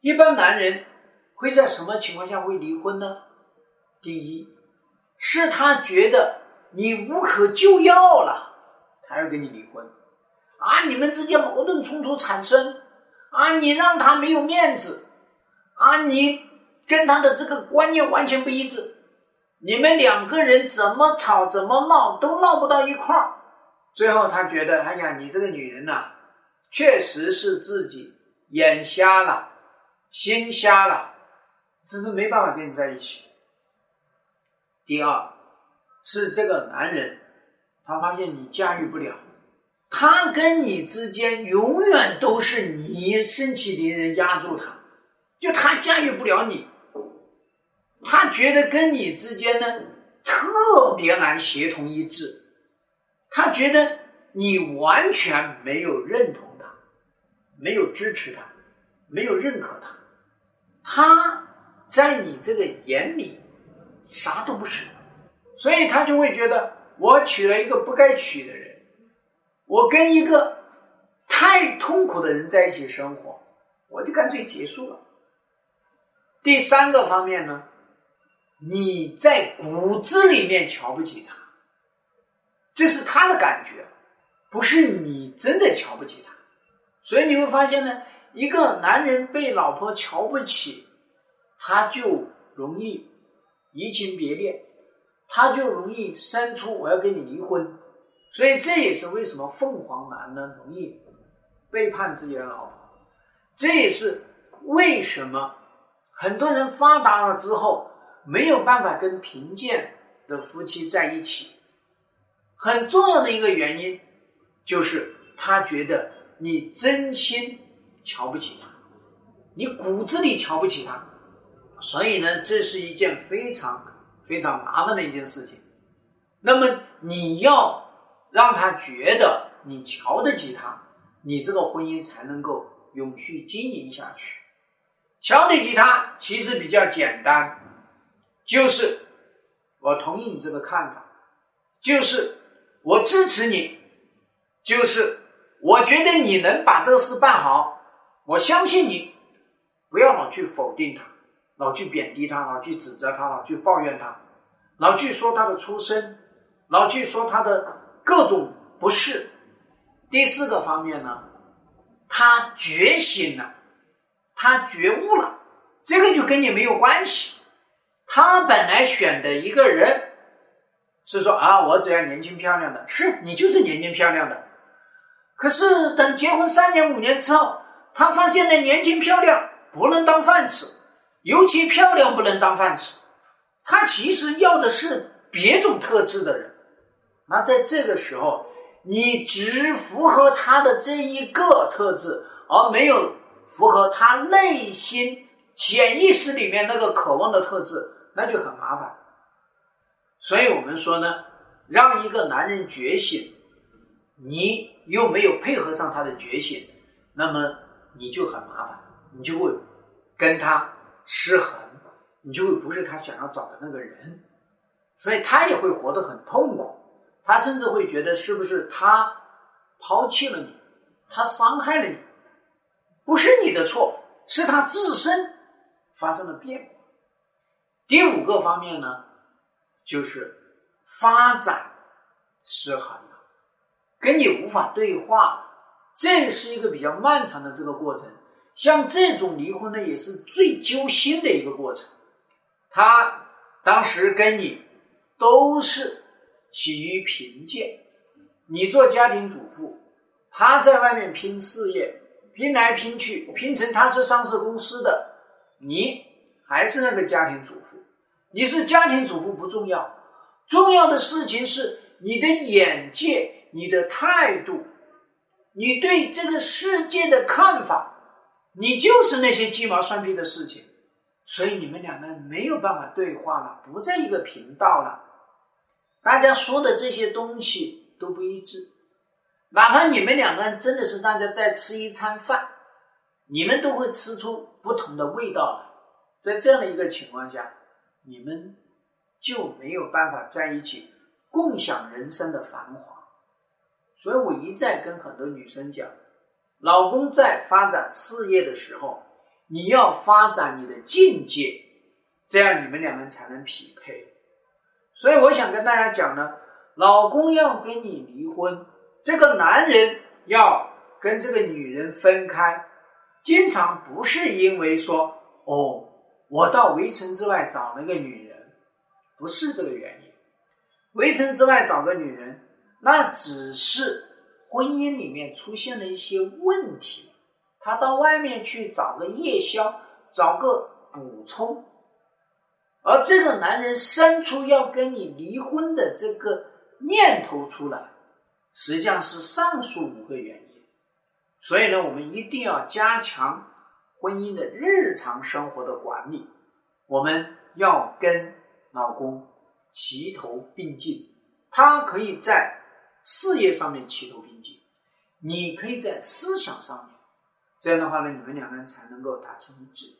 一般男人会在什么情况下会离婚呢？第一，是他觉得你无可救药了，他要跟你离婚。啊，你们之间矛盾冲突产生，啊，你让他没有面子，啊，你跟他的这个观念完全不一致，你们两个人怎么吵怎么闹都闹不到一块儿。最后他觉得，哎呀，你这个女人呐，确实是自己眼瞎了，心瞎了，真是没办法跟你在一起。第二，是这个男人，他发现你驾驭不了。他跟你之间永远都是你身体敌人压住他，就他驾驭不了你，他觉得跟你之间呢特别难协同一致，他觉得你完全没有认同他，没有支持他，没有认可他，他在你这个眼里啥都不是，所以他就会觉得我娶了一个不该娶的人。我跟一个太痛苦的人在一起生活，我就干脆结束了。第三个方面呢，你在骨子里面瞧不起他，这是他的感觉，不是你真的瞧不起他。所以你会发现呢，一个男人被老婆瞧不起，他就容易移情别恋，他就容易生出我要跟你离婚。所以这也是为什么凤凰男呢容易背叛自己的老婆，这也是为什么很多人发达了之后没有办法跟贫贱的夫妻在一起，很重要的一个原因就是他觉得你真心瞧不起他，你骨子里瞧不起他，所以呢，这是一件非常非常麻烦的一件事情。那么你要。让他觉得你瞧得起他，你这个婚姻才能够永续经营下去。瞧得起他其实比较简单，就是我同意你这个看法，就是我支持你，就是我觉得你能把这个事办好，我相信你，不要老去否定他，老去贬低他，老去指责他，老去抱怨他，老去说他的出身，老去说他的。各种不是。第四个方面呢，他觉醒了，他觉悟了，这个就跟你没有关系。他本来选的一个人是说啊，我只要年轻漂亮的，是你就是年轻漂亮的。可是等结婚三年五年之后，他发现呢，年轻漂亮不能当饭吃，尤其漂亮不能当饭吃。他其实要的是别种特质的人。那在这个时候，你只符合他的这一个特质，而没有符合他内心潜意识里面那个渴望的特质，那就很麻烦。所以我们说呢，让一个男人觉醒，你又没有配合上他的觉醒，那么你就很麻烦，你就会跟他失衡，你就会不是他想要找的那个人，所以他也会活得很痛苦。他甚至会觉得是不是他抛弃了你，他伤害了你，不是你的错，是他自身发生了变化。第五个方面呢，就是发展失衡了，跟你无法对话，这是一个比较漫长的这个过程。像这种离婚呢，也是最揪心的一个过程。他当时跟你都是。起于贫贱，你做家庭主妇，他在外面拼事业，拼来拼去，拼成他是上市公司的，你还是那个家庭主妇。你是家庭主妇不重要，重要的事情是你的眼界、你的态度、你对这个世界的看法。你就是那些鸡毛蒜皮的事情，所以你们两个人没有办法对话了，不在一个频道了。大家说的这些东西都不一致，哪怕你们两个人真的是大家在吃一餐饭，你们都会吃出不同的味道来。在这样的一个情况下，你们就没有办法在一起共享人生的繁华。所以我一再跟很多女生讲，老公在发展事业的时候，你要发展你的境界，这样你们两个人才能匹配。所以我想跟大家讲呢，老公要跟你离婚，这个男人要跟这个女人分开，经常不是因为说哦，我到围城之外找了个女人，不是这个原因。围城之外找个女人，那只是婚姻里面出现了一些问题，他到外面去找个夜宵，找个补充。而这个男人生出要跟你离婚的这个念头出来，实际上是上述五个原因。所以呢，我们一定要加强婚姻的日常生活的管理。我们要跟老公齐头并进，他可以在事业上面齐头并进，你可以在思想上面。这样的话呢，你们两个人才能够达成一致。